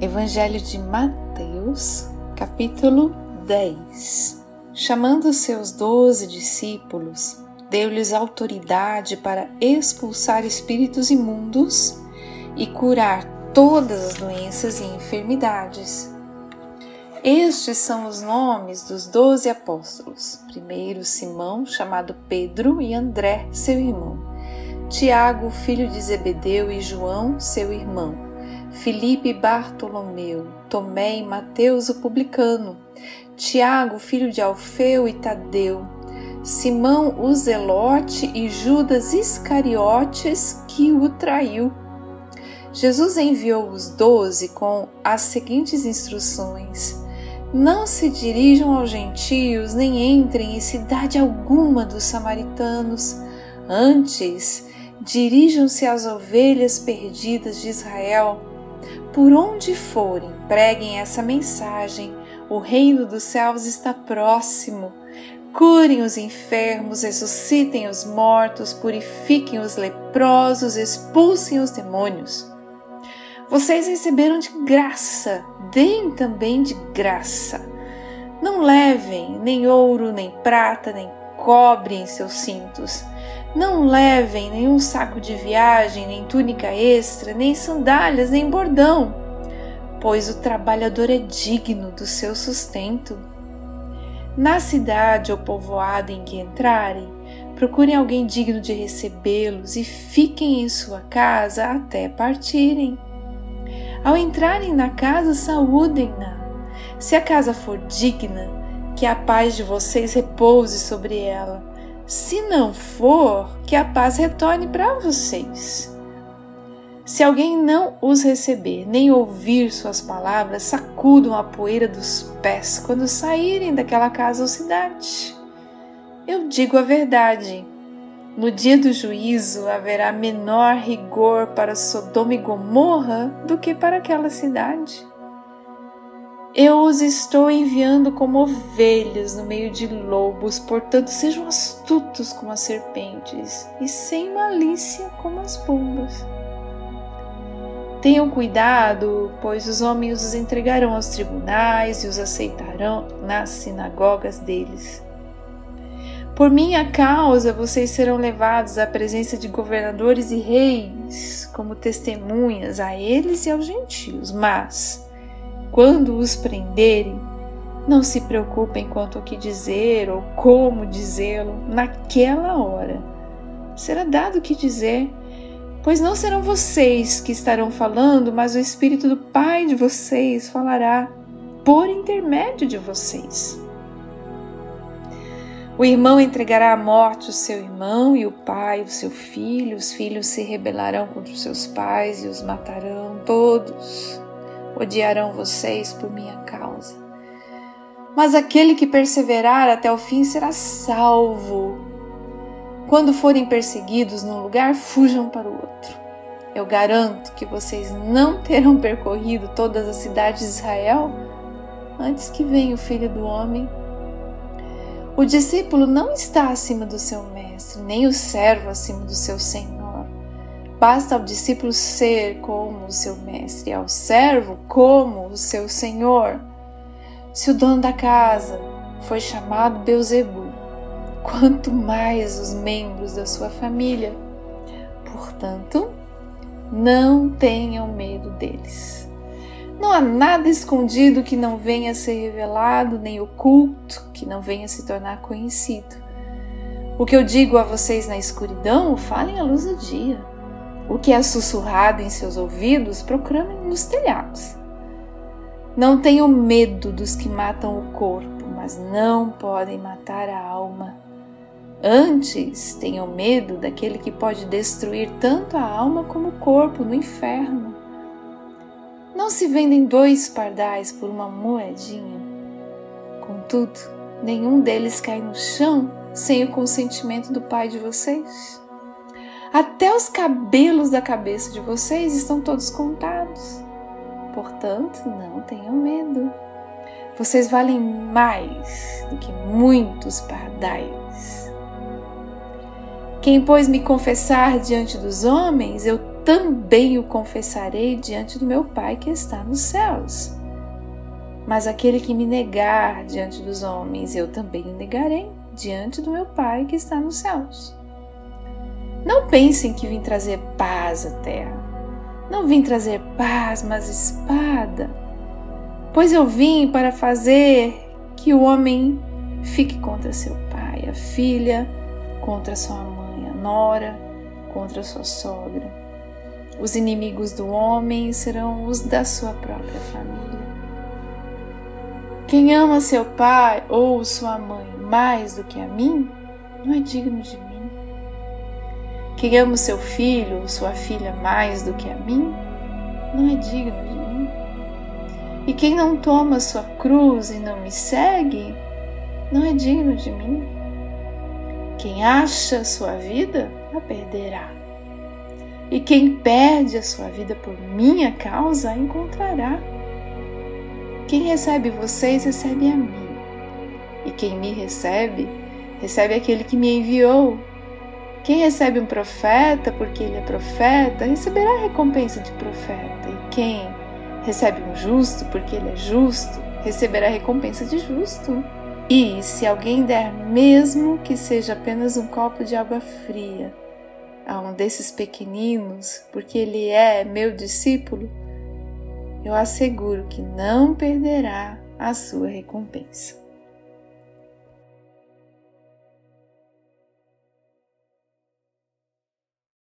Evangelho de Mateus, capítulo 10. Chamando seus doze discípulos, deu-lhes autoridade para expulsar espíritos imundos e curar todas as doenças e enfermidades. Estes são os nomes dos doze apóstolos. Primeiro, Simão, chamado Pedro, e André, seu irmão. Tiago, filho de Zebedeu, e João, seu irmão. Filipe Bartolomeu, Tomé e Mateus, o publicano. Tiago, filho de Alfeu e Tadeu. Simão, o zelote, e Judas Iscariotes, que o traiu. Jesus enviou os doze com as seguintes instruções não se dirijam aos gentios, nem entrem em cidade alguma dos samaritanos. Antes, dirijam-se às ovelhas perdidas de Israel. Por onde forem, preguem essa mensagem: o reino dos céus está próximo. Curem os enfermos, ressuscitem os mortos, purifiquem os leprosos, expulsem os demônios. Vocês receberam de graça, deem também de graça. Não levem nem ouro, nem prata, nem cobre em seus cintos. Não levem nenhum saco de viagem, nem túnica extra, nem sandálias, nem bordão, pois o trabalhador é digno do seu sustento. Na cidade ou povoado em que entrarem, procurem alguém digno de recebê-los e fiquem em sua casa até partirem. Ao entrarem na casa, saúdem-na. Se a casa for digna, que a paz de vocês repouse sobre ela. Se não for, que a paz retorne para vocês. Se alguém não os receber, nem ouvir suas palavras, sacudam a poeira dos pés quando saírem daquela casa ou cidade. Eu digo a verdade no dia do juízo haverá menor rigor para Sodoma e Gomorra do que para aquela cidade. Eu os estou enviando como ovelhas no meio de lobos, portanto, sejam astutos como as serpentes e sem malícia como as pombas. Tenham cuidado, pois os homens os entregarão aos tribunais e os aceitarão nas sinagogas deles por minha causa, vocês serão levados à presença de governadores e reis, como testemunhas a eles e aos gentios. Mas, quando os prenderem, não se preocupem quanto ao que dizer ou como dizê-lo naquela hora. Será dado o que dizer, pois não serão vocês que estarão falando, mas o Espírito do Pai de vocês falará por intermédio de vocês. O irmão entregará à morte o seu irmão e o pai o seu filho. Os filhos se rebelarão contra os seus pais e os matarão. Todos odiarão vocês por minha causa. Mas aquele que perseverar até o fim será salvo. Quando forem perseguidos num lugar, fujam para o outro. Eu garanto que vocês não terão percorrido todas as cidades de Israel antes que venha o filho do homem o discípulo não está acima do seu mestre, nem o servo acima do seu senhor. Basta ao discípulo ser como o seu mestre, ao servo como o seu senhor. Se o dono da casa foi chamado Beuzebu, quanto mais os membros da sua família. Portanto, não tenham medo deles. Não há nada escondido que não venha a ser revelado, nem oculto que não venha a se tornar conhecido. O que eu digo a vocês na escuridão, falem à luz do dia. O que é sussurrado em seus ouvidos, proclamem nos telhados. Não tenham medo dos que matam o corpo, mas não podem matar a alma. Antes, tenham medo daquele que pode destruir tanto a alma como o corpo no inferno. Não se vendem dois pardais por uma moedinha. Contudo, nenhum deles cai no chão sem o consentimento do Pai de vocês. Até os cabelos da cabeça de vocês estão todos contados. Portanto, não tenham medo. Vocês valem mais do que muitos pardais. Quem, pois, me confessar diante dos homens, eu também o confessarei diante do meu Pai que está nos céus. Mas aquele que me negar diante dos homens, eu também o negarei diante do meu Pai que está nos céus. Não pensem que vim trazer paz à terra. Não vim trazer paz, mas espada. Pois eu vim para fazer que o homem fique contra seu pai, a filha contra sua mãe, a nora contra sua sogra. Os inimigos do homem serão os da sua própria família. Quem ama seu pai ou sua mãe mais do que a mim, não é digno de mim. Quem ama seu filho ou sua filha mais do que a mim, não é digno de mim. E quem não toma sua cruz e não me segue, não é digno de mim. Quem acha sua vida, a perderá. E quem perde a sua vida por minha causa, a encontrará. Quem recebe vocês, recebe a mim. E quem me recebe, recebe aquele que me enviou. Quem recebe um profeta porque ele é profeta, receberá a recompensa de profeta. E quem recebe um justo porque ele é justo, receberá a recompensa de justo. E se alguém der, mesmo que seja apenas um copo de água fria, a um desses pequeninos, porque ele é meu discípulo, eu asseguro que não perderá a sua recompensa.